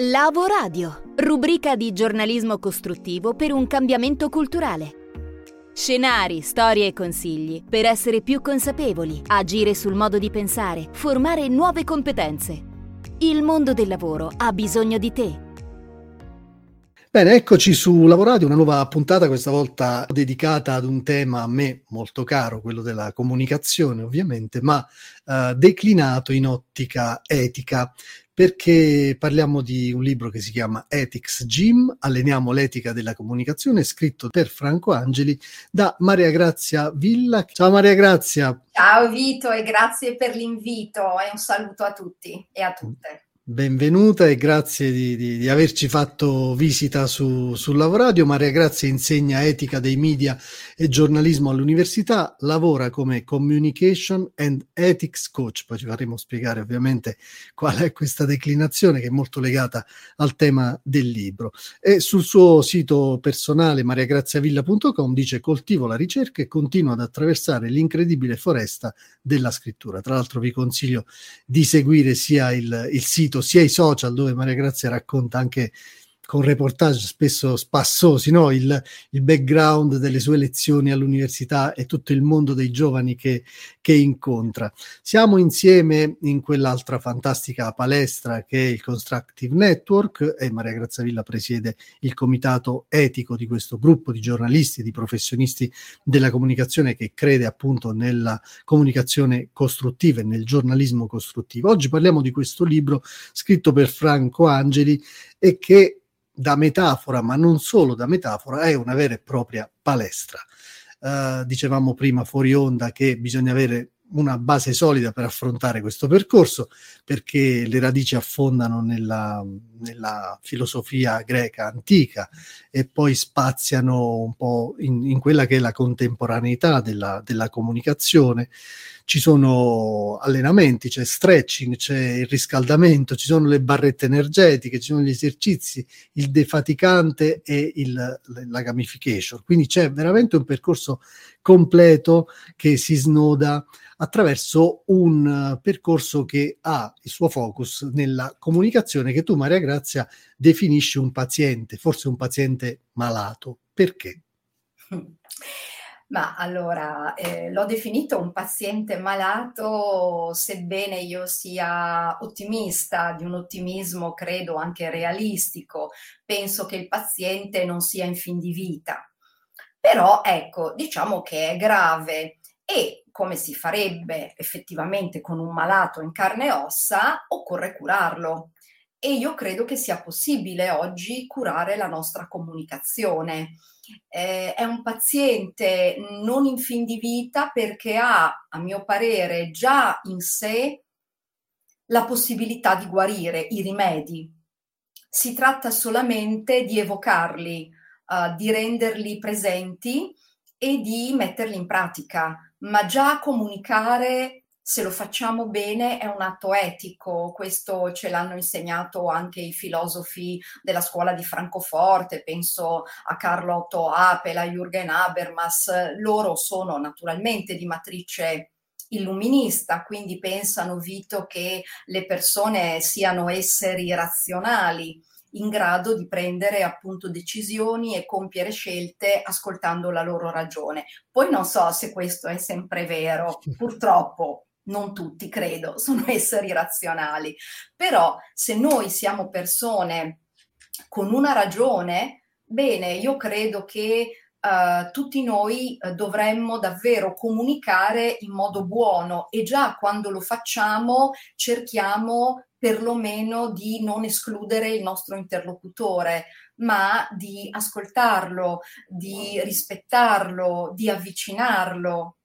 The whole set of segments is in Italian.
Lavo Radio, rubrica di giornalismo costruttivo per un cambiamento culturale. Scenari, storie e consigli per essere più consapevoli, agire sul modo di pensare, formare nuove competenze. Il mondo del lavoro ha bisogno di te. Bene, eccoci su Lavoradio, una nuova puntata, questa volta dedicata ad un tema a me molto caro, quello della comunicazione ovviamente, ma eh, declinato in ottica etica perché parliamo di un libro che si chiama Ethics Gym, alleniamo l'etica della comunicazione, scritto per Franco Angeli da Maria Grazia Villa. Ciao Maria Grazia. Ciao Vito e grazie per l'invito e un saluto a tutti e a tutte. Benvenuta e grazie di, di, di averci fatto visita su, sul Lavoradio. Maria Grazia insegna etica dei media e giornalismo all'università, lavora come communication and ethics coach. Poi ci faremo spiegare ovviamente qual è questa declinazione che è molto legata al tema del libro. E sul suo sito personale mariagraziavilla.com dice coltivo la ricerca e continuo ad attraversare l'incredibile foresta della scrittura. Tra l'altro vi consiglio di seguire sia il, il sito sito sia i social dove Maria Grazia racconta anche con reportage spesso spassosi, no? il, il, background delle sue lezioni all'università e tutto il mondo dei giovani che, che, incontra. Siamo insieme in quell'altra fantastica palestra che è il Constructive Network e Maria Grazia Villa presiede il comitato etico di questo gruppo di giornalisti di professionisti della comunicazione che crede appunto nella comunicazione costruttiva e nel giornalismo costruttivo. Oggi parliamo di questo libro scritto per Franco Angeli e che da metafora, ma non solo da metafora, è una vera e propria palestra. Uh, dicevamo prima fuori onda che bisogna avere una base solida per affrontare questo percorso perché le radici affondano nella, nella filosofia greca antica e poi spaziano un po' in, in quella che è la contemporaneità della, della comunicazione ci sono allenamenti, c'è stretching, c'è il riscaldamento, ci sono le barrette energetiche, ci sono gli esercizi, il defaticante e il, la gamification. Quindi c'è veramente un percorso completo che si snoda attraverso un percorso che ha il suo focus nella comunicazione che tu, Maria Grazia, definisci un paziente, forse un paziente malato. Perché? Ma allora, eh, l'ho definito un paziente malato, sebbene io sia ottimista, di un ottimismo credo anche realistico, penso che il paziente non sia in fin di vita. Però ecco, diciamo che è grave e come si farebbe effettivamente con un malato in carne e ossa, occorre curarlo. E io credo che sia possibile oggi curare la nostra comunicazione eh, è un paziente non in fin di vita perché ha, a mio parere, già in sé la possibilità di guarire i rimedi. Si tratta solamente di evocarli, uh, di renderli presenti e di metterli in pratica, ma già comunicare se lo facciamo bene è un atto etico, questo ce l'hanno insegnato anche i filosofi della scuola di Francoforte, penso a Carlo Otto Apel, a Jürgen Habermas, loro sono naturalmente di matrice illuminista, quindi pensano, Vito, che le persone siano esseri razionali in grado di prendere appunto decisioni e compiere scelte ascoltando la loro ragione. Poi non so se questo è sempre vero, purtroppo non tutti credo, sono esseri razionali, però se noi siamo persone con una ragione, bene, io credo che uh, tutti noi uh, dovremmo davvero comunicare in modo buono e già quando lo facciamo cerchiamo perlomeno di non escludere il nostro interlocutore, ma di ascoltarlo, di rispettarlo, di avvicinarlo,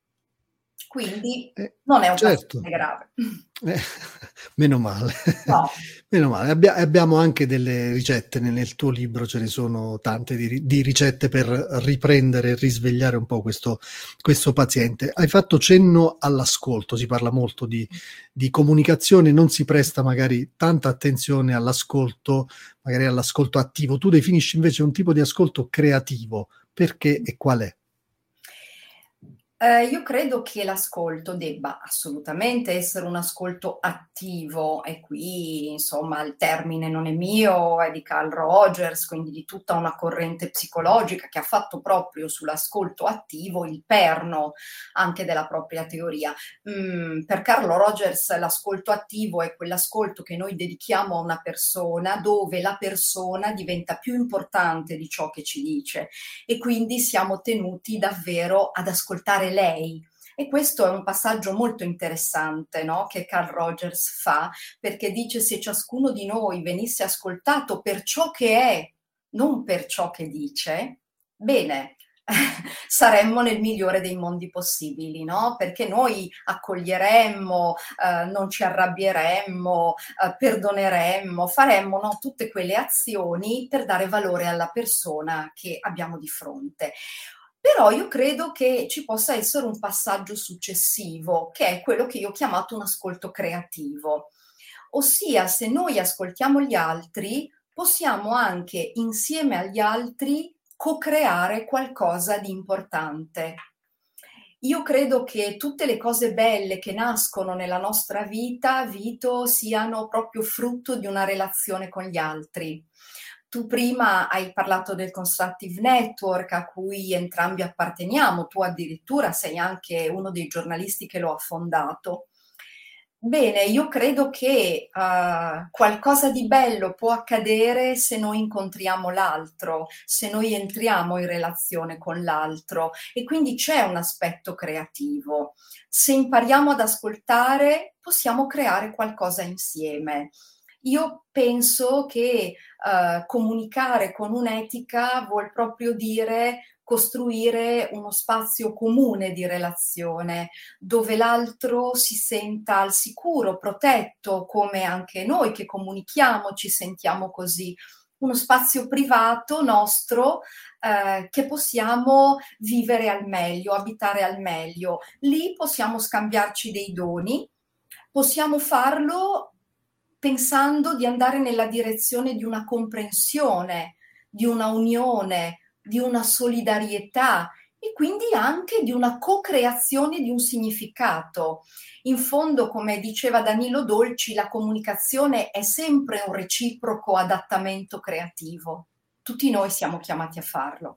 quindi eh, non è un certo. grave. Eh, meno male. No. meno male. Abbia, abbiamo anche delle ricette nel tuo libro, ce ne sono tante di, di ricette per riprendere e risvegliare un po' questo, questo, paziente. Hai fatto cenno all'ascolto, si parla molto di, di comunicazione, non si presta magari tanta attenzione all'ascolto, magari all'ascolto attivo. Tu definisci invece un tipo di ascolto creativo. Perché e qual è? Eh, io credo che l'ascolto debba assolutamente essere un ascolto attivo e qui insomma il termine non è mio, è di Carl Rogers, quindi di tutta una corrente psicologica che ha fatto proprio sull'ascolto attivo il perno anche della propria teoria. Mm, per Carlo Rogers l'ascolto attivo è quell'ascolto che noi dedichiamo a una persona dove la persona diventa più importante di ciò che ci dice e quindi siamo tenuti davvero ad ascoltare lei. E questo è un passaggio molto interessante no? che Carl Rogers fa, perché dice se ciascuno di noi venisse ascoltato per ciò che è, non per ciò che dice, bene, saremmo nel migliore dei mondi possibili, no? Perché noi accoglieremmo, eh, non ci arrabbieremmo, eh, perdoneremmo, faremmo no, tutte quelle azioni per dare valore alla persona che abbiamo di fronte. Però io credo che ci possa essere un passaggio successivo, che è quello che io ho chiamato un ascolto creativo. Ossia, se noi ascoltiamo gli altri, possiamo anche insieme agli altri co-creare qualcosa di importante. Io credo che tutte le cose belle che nascono nella nostra vita, Vito, siano proprio frutto di una relazione con gli altri. Tu prima hai parlato del Constructive Network a cui entrambi apparteniamo, tu addirittura sei anche uno dei giornalisti che lo ha fondato. Bene, io credo che uh, qualcosa di bello può accadere se noi incontriamo l'altro, se noi entriamo in relazione con l'altro e quindi c'è un aspetto creativo. Se impariamo ad ascoltare, possiamo creare qualcosa insieme. Io penso che uh, comunicare con un'etica vuol proprio dire costruire uno spazio comune di relazione dove l'altro si senta al sicuro, protetto, come anche noi che comunichiamo ci sentiamo così. Uno spazio privato nostro eh, che possiamo vivere al meglio, abitare al meglio. Lì possiamo scambiarci dei doni, possiamo farlo pensando di andare nella direzione di una comprensione, di una unione, di una solidarietà e quindi anche di una co-creazione di un significato. In fondo, come diceva Danilo Dolci, la comunicazione è sempre un reciproco adattamento creativo. Tutti noi siamo chiamati a farlo.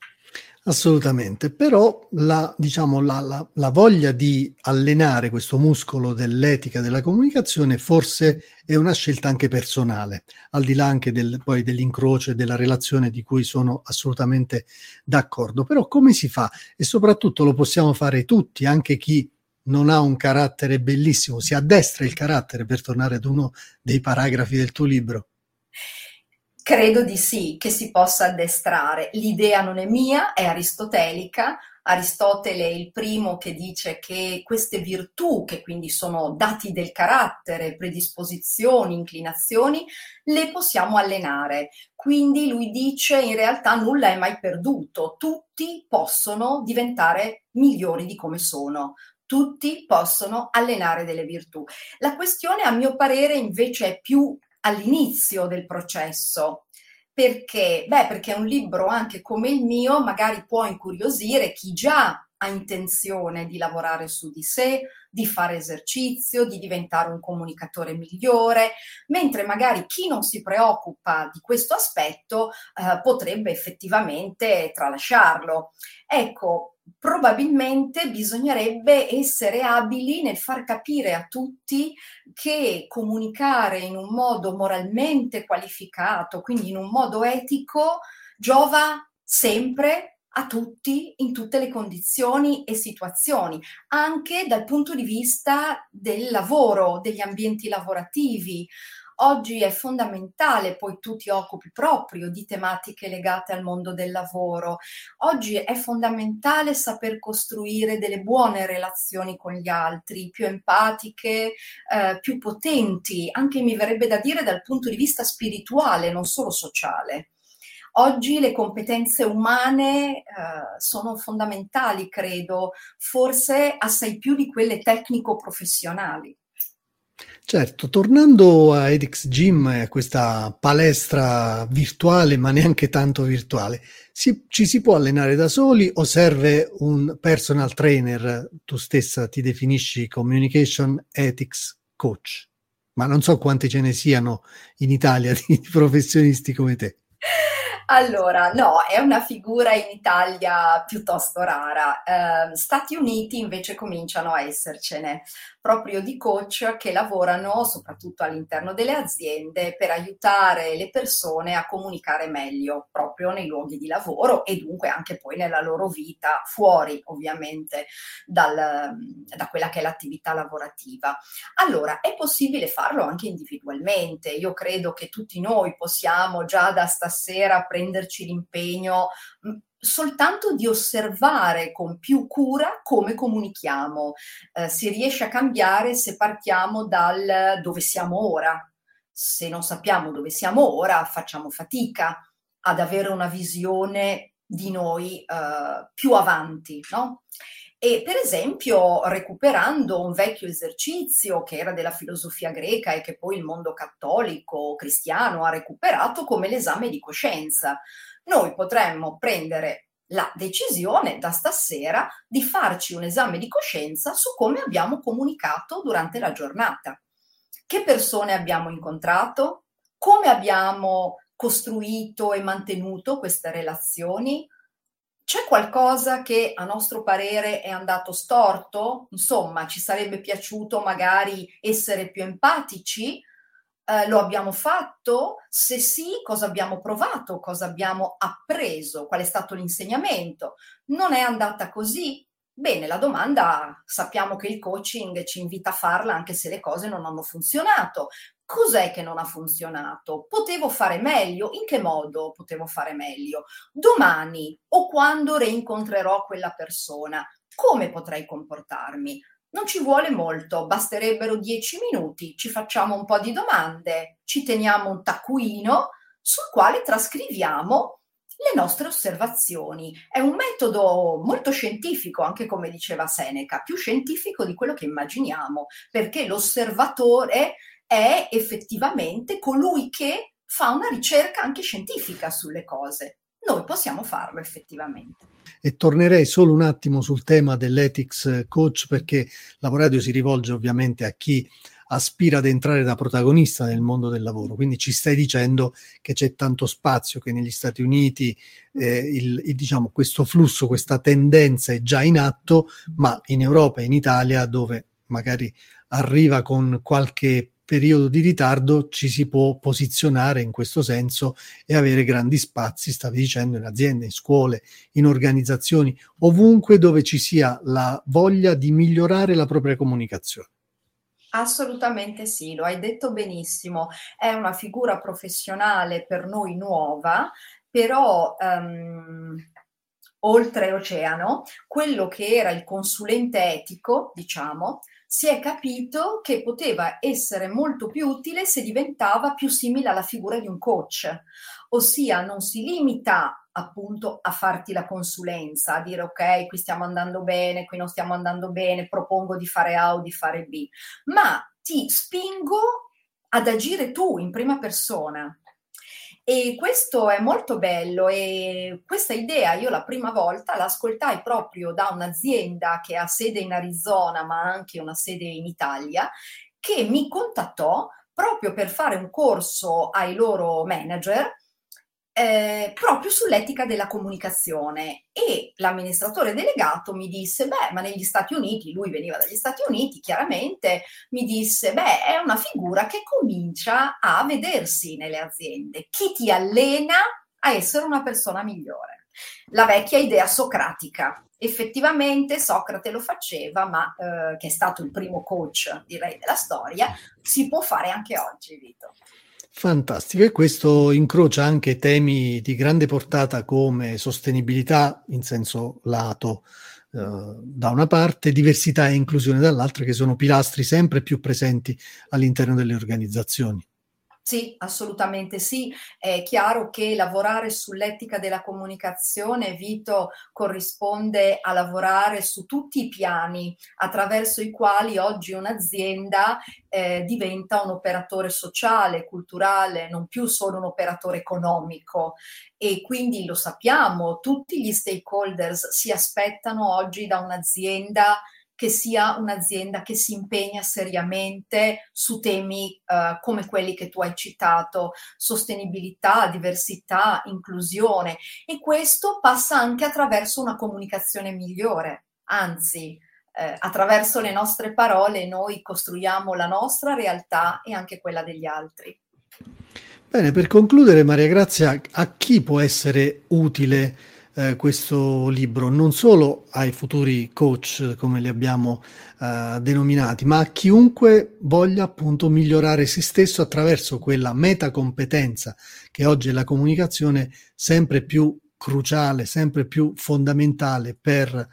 Assolutamente, però la, diciamo, la, la, la, voglia di allenare questo muscolo dell'etica della comunicazione forse è una scelta anche personale, al di là anche del, poi dell'incrocio e della relazione di cui sono assolutamente d'accordo. Però come si fa? E soprattutto lo possiamo fare tutti, anche chi non ha un carattere bellissimo, si addestra il carattere per tornare ad uno dei paragrafi del tuo libro. Credo di sì che si possa addestrare. L'idea non è mia, è aristotelica. Aristotele è il primo che dice che queste virtù, che quindi sono dati del carattere, predisposizioni, inclinazioni, le possiamo allenare. Quindi lui dice in realtà nulla è mai perduto, tutti possono diventare migliori di come sono tutti possono allenare delle virtù. La questione, a mio parere, invece è più all'inizio del processo. Perché? Beh, perché un libro anche come il mio magari può incuriosire chi già ha intenzione di lavorare su di sé, di fare esercizio, di diventare un comunicatore migliore, mentre magari chi non si preoccupa di questo aspetto eh, potrebbe effettivamente tralasciarlo. Ecco, probabilmente bisognerebbe essere abili nel far capire a tutti che comunicare in un modo moralmente qualificato, quindi in un modo etico, giova sempre a tutti in tutte le condizioni e situazioni, anche dal punto di vista del lavoro, degli ambienti lavorativi. Oggi è fondamentale, poi tu ti occupi proprio di tematiche legate al mondo del lavoro. Oggi è fondamentale saper costruire delle buone relazioni con gli altri, più empatiche, eh, più potenti, anche mi verrebbe da dire dal punto di vista spirituale, non solo sociale. Oggi le competenze umane eh, sono fondamentali, credo, forse assai più di quelle tecnico-professionali. Certo, tornando a Edix Gym, a questa palestra virtuale, ma neanche tanto virtuale, si, ci si può allenare da soli o serve un personal trainer? Tu stessa ti definisci Communication Ethics Coach, ma non so quanti ce ne siano in Italia di professionisti come te. Allora, no, è una figura in Italia piuttosto rara. Eh, Stati Uniti invece cominciano a essercene proprio di coach che lavorano soprattutto all'interno delle aziende per aiutare le persone a comunicare meglio proprio nei luoghi di lavoro e dunque anche poi nella loro vita fuori ovviamente dal, da quella che è l'attività lavorativa. Allora, è possibile farlo anche individualmente. Io credo che tutti noi possiamo già da stasera prenderci l'impegno soltanto di osservare con più cura come comunichiamo. Eh, si riesce a cambiare se partiamo dal dove siamo ora. Se non sappiamo dove siamo ora, facciamo fatica ad avere una visione di noi eh, più avanti, no? E per esempio, recuperando un vecchio esercizio che era della filosofia greca e che poi il mondo cattolico cristiano ha recuperato come l'esame di coscienza, noi potremmo prendere la decisione da stasera di farci un esame di coscienza su come abbiamo comunicato durante la giornata. Che persone abbiamo incontrato? Come abbiamo costruito e mantenuto queste relazioni? C'è qualcosa che a nostro parere è andato storto? Insomma, ci sarebbe piaciuto magari essere più empatici? Eh, lo abbiamo fatto? Se sì, cosa abbiamo provato? Cosa abbiamo appreso? Qual è stato l'insegnamento? Non è andata così? Bene, la domanda sappiamo che il coaching ci invita a farla anche se le cose non hanno funzionato. Cos'è che non ha funzionato? Potevo fare meglio? In che modo potevo fare meglio? Domani o quando reincontrerò quella persona, come potrei comportarmi? Non ci vuole molto, basterebbero dieci minuti, ci facciamo un po' di domande, ci teniamo un taccuino sul quale trascriviamo le nostre osservazioni. È un metodo molto scientifico, anche come diceva Seneca, più scientifico di quello che immaginiamo, perché l'osservatore è effettivamente colui che fa una ricerca anche scientifica sulle cose. Noi possiamo farlo effettivamente. E tornerei solo un attimo sul tema dell'ethics coach perché Lavoradio si rivolge ovviamente a chi aspira ad entrare da protagonista nel mondo del lavoro. Quindi ci stai dicendo che c'è tanto spazio, che negli Stati Uniti eh, il, il, diciamo, questo flusso, questa tendenza è già in atto, ma in Europa e in Italia, dove magari arriva con qualche periodo di ritardo ci si può posizionare in questo senso e avere grandi spazi, stavi dicendo, in aziende, in scuole, in organizzazioni, ovunque dove ci sia la voglia di migliorare la propria comunicazione. Assolutamente sì, lo hai detto benissimo. È una figura professionale per noi nuova, però um, oltre oceano, quello che era il consulente etico, diciamo, si è capito che poteva essere molto più utile se diventava più simile alla figura di un coach, ossia non si limita appunto a farti la consulenza, a dire ok, qui stiamo andando bene, qui non stiamo andando bene, propongo di fare A o di fare B, ma ti spingo ad agire tu in prima persona, e questo è molto bello e questa idea io la prima volta l'ascoltai proprio da un'azienda che ha sede in Arizona ma anche una sede in Italia che mi contattò proprio per fare un corso ai loro manager eh, proprio sull'etica della comunicazione e l'amministratore delegato mi disse, beh, ma negli Stati Uniti, lui veniva dagli Stati Uniti, chiaramente, mi disse, beh, è una figura che comincia a vedersi nelle aziende. Chi ti allena a essere una persona migliore? La vecchia idea socratica. Effettivamente Socrate lo faceva, ma eh, che è stato il primo coach, direi, della storia, si può fare anche oggi, Vito. Fantastico, e questo incrocia anche temi di grande portata come sostenibilità in senso lato eh, da una parte, diversità e inclusione dall'altra, che sono pilastri sempre più presenti all'interno delle organizzazioni. Sì, assolutamente sì. È chiaro che lavorare sull'etica della comunicazione, Vito, corrisponde a lavorare su tutti i piani attraverso i quali oggi un'azienda eh, diventa un operatore sociale, culturale, non più solo un operatore economico. E quindi lo sappiamo, tutti gli stakeholders si aspettano oggi da un'azienda che sia un'azienda che si impegna seriamente su temi uh, come quelli che tu hai citato, sostenibilità, diversità, inclusione e questo passa anche attraverso una comunicazione migliore, anzi eh, attraverso le nostre parole noi costruiamo la nostra realtà e anche quella degli altri. Bene, per concludere Maria Grazia, a chi può essere utile eh, questo libro non solo ai futuri coach, come li abbiamo eh, denominati, ma a chiunque voglia appunto migliorare se stesso attraverso quella metacompetenza che oggi è la comunicazione sempre più cruciale, sempre più fondamentale per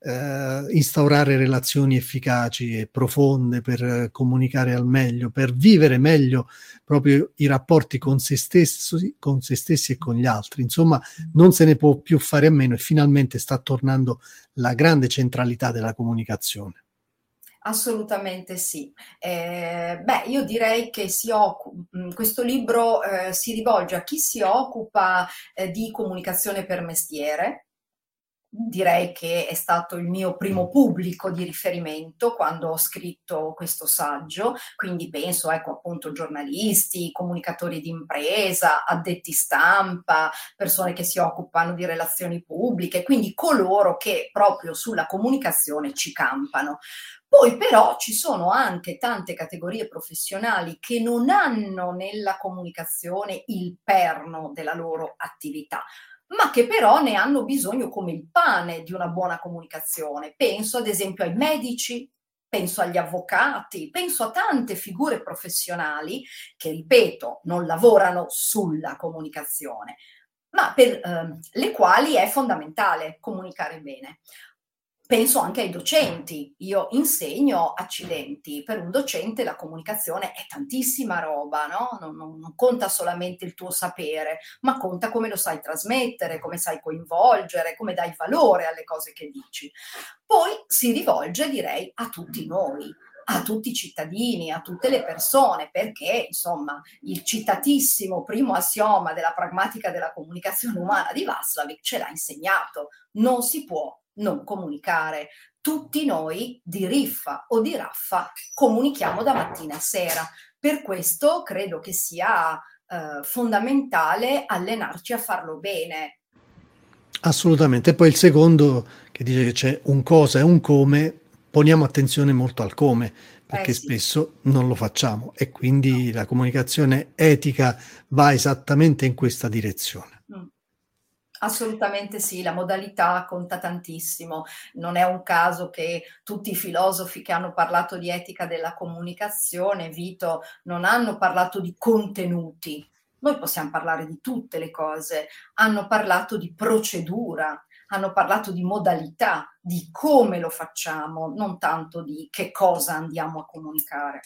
eh, instaurare relazioni efficaci e profonde per comunicare al meglio, per vivere meglio proprio i rapporti con se, stessi, con se stessi e con gli altri. Insomma, non se ne può più fare a meno e finalmente sta tornando la grande centralità della comunicazione. Assolutamente sì. Eh, beh, io direi che si occupa, mm, questo libro eh, si rivolge a chi si occupa eh, di comunicazione per mestiere, direi che è stato il mio primo pubblico di riferimento quando ho scritto questo saggio, quindi penso ecco appunto giornalisti, comunicatori di impresa, addetti stampa, persone che si occupano di relazioni pubbliche, quindi coloro che proprio sulla comunicazione ci campano. Poi però ci sono anche tante categorie professionali che non hanno nella comunicazione il perno della loro attività, ma che però ne hanno bisogno come il pane di una buona comunicazione. Penso ad esempio ai medici, penso agli avvocati, penso a tante figure professionali che, ripeto, non lavorano sulla comunicazione, ma per eh, le quali è fondamentale comunicare bene penso anche ai docenti. Io insegno accidenti, per un docente la comunicazione è tantissima roba, no? non, non, non, conta solamente il tuo sapere, ma conta come lo sai trasmettere, come sai coinvolgere, come dai valore alle cose che dici. Poi si rivolge, direi, a tutti noi a tutti i cittadini, a tutte le persone, perché insomma il citatissimo primo assioma della pragmatica della comunicazione umana di Václavic ce l'ha insegnato. Non si può non comunicare. Tutti noi di riffa o di raffa comunichiamo da mattina a sera. Per questo credo che sia eh, fondamentale allenarci a farlo bene. Assolutamente. E poi il secondo che dice che c'è un cosa e un come, poniamo attenzione molto al come, perché eh sì. spesso non lo facciamo e quindi no. la comunicazione etica va esattamente in questa direzione. Assolutamente sì, la modalità conta tantissimo. Non è un caso che tutti i filosofi che hanno parlato di etica della comunicazione, Vito, non hanno parlato di contenuti. Noi possiamo parlare di tutte le cose, hanno parlato di procedura, hanno parlato di modalità, di come lo facciamo, non tanto di che cosa andiamo a comunicare.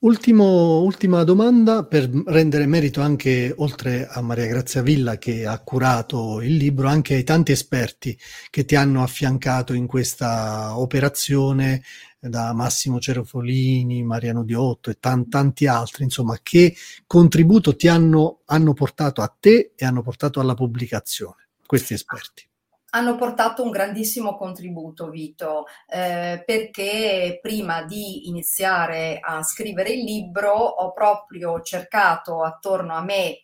Ultimo, ultima domanda per rendere merito anche, oltre a Maria Grazia Villa che ha curato il libro, anche ai tanti esperti che ti hanno affiancato in questa operazione, da Massimo Cerofolini, Mariano Diotto e tan- tanti altri, insomma, che contributo ti hanno, hanno portato a te e hanno portato alla pubblicazione, questi esperti? Hanno portato un grandissimo contributo, Vito, eh, perché prima di iniziare a scrivere il libro ho proprio cercato attorno a me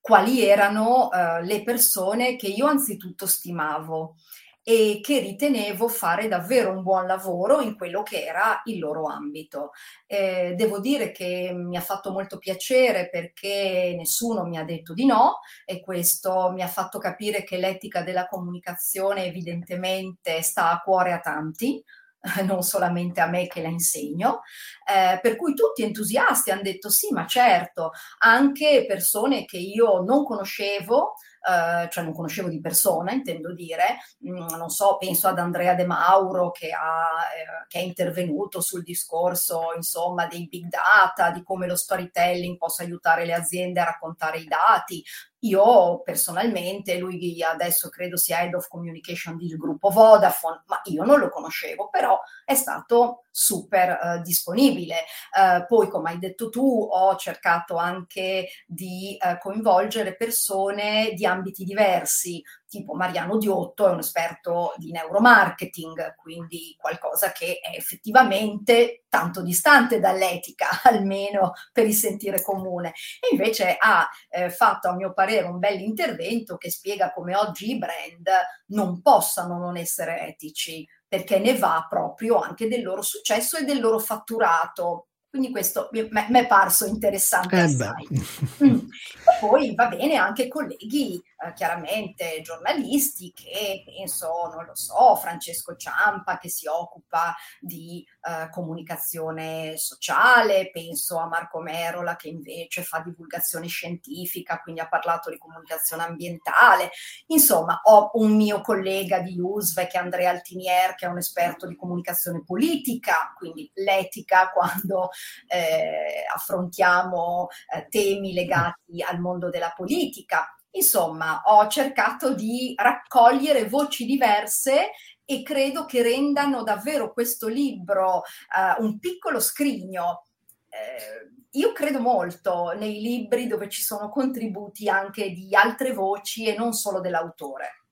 quali erano eh, le persone che io anzitutto stimavo e che ritenevo fare davvero un buon lavoro in quello che era il loro ambito. Eh, devo dire che mi ha fatto molto piacere perché nessuno mi ha detto di no e questo mi ha fatto capire che l'etica della comunicazione evidentemente sta a cuore a tanti non solamente a me che la insegno, eh, per cui tutti entusiasti hanno detto sì, ma certo, anche persone che io non conoscevo, eh, cioè non conoscevo di persona, intendo dire, mh, mm, non so, penso ad Andrea De Mauro che, ha, eh, che è intervenuto sul discorso, insomma, dei big data, di come lo storytelling possa aiutare le aziende a raccontare i dati, io personalmente, lui adesso credo sia Head of Communication del gruppo Vodafone, ma io non lo conoscevo, però è stato super uh, disponibile. Uh, poi, come hai detto tu, ho cercato anche di uh, coinvolgere persone di ambiti diversi, tipo Mariano Diotto è un esperto di neuromarketing, quindi qualcosa che è effettivamente tanto distante dall'etica, almeno per il sentire comune. E invece ha eh, fatto, a mio parere, un bel intervento che spiega come oggi i brand non possano non essere etici, perché ne va proprio anche del loro successo e del loro fatturato. Quindi questo mi è parso interessante. Eh mm. E poi va bene anche colleghi eh, chiaramente giornalisti che penso, non lo so, Francesco Ciampa che si occupa di eh, comunicazione sociale, penso a Marco Merola che invece fa divulgazione scientifica, quindi ha parlato di comunicazione ambientale. Insomma, ho un mio collega di USVE che è Andrea Altinier, che è un esperto di comunicazione politica, quindi l'etica quando eh, affrontiamo eh, temi legati al mondo della politica Insomma, ho cercato di raccogliere voci diverse e credo che rendano davvero questo libro uh, un piccolo scrigno. Eh, io credo molto nei libri dove ci sono contributi anche di altre voci e non solo dell'autore.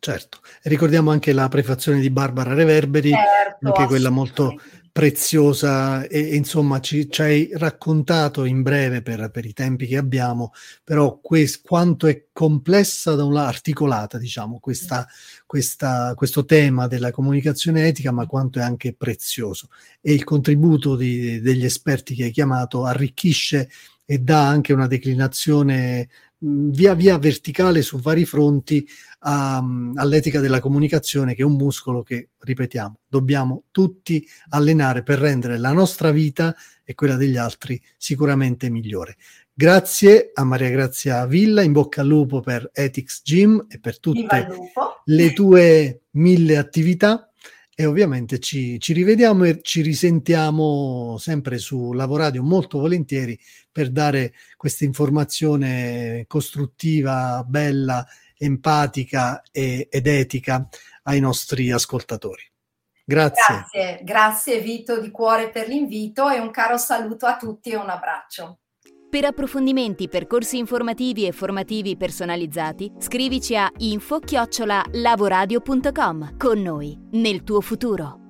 Certo, ricordiamo anche la prefazione di Barbara Reverberi, certo, anche quella molto preziosa e, insomma ci, ci, hai raccontato in breve per, per, i tempi che abbiamo, però quest, quanto è complessa da un articolata diciamo questa, questa, questo tema della comunicazione etica, ma quanto è anche prezioso. E il contributo di, degli esperti che hai chiamato arricchisce e dà anche una declinazione via via verticale su vari fronti a, all'etica della comunicazione che è un muscolo che, ripetiamo, dobbiamo tutti allenare per rendere la nostra vita e quella degli altri sicuramente migliore. Grazie a Maria Grazia Villa, in bocca al lupo per Ethics Gym e per tutte le tue mille attività e ovviamente ci, ci, rivediamo e ci risentiamo sempre su Lavoradio molto volentieri per dare questa informazione costruttiva, bella, empatica e, ed etica ai nostri ascoltatori. Grazie. Grazie, grazie Vito di cuore per l'invito e un caro saluto a tutti e un abbraccio. Per approfondimenti, percorsi informativi e formativi personalizzati, scrivici a info-lavoradio.com con noi, nel tuo futuro.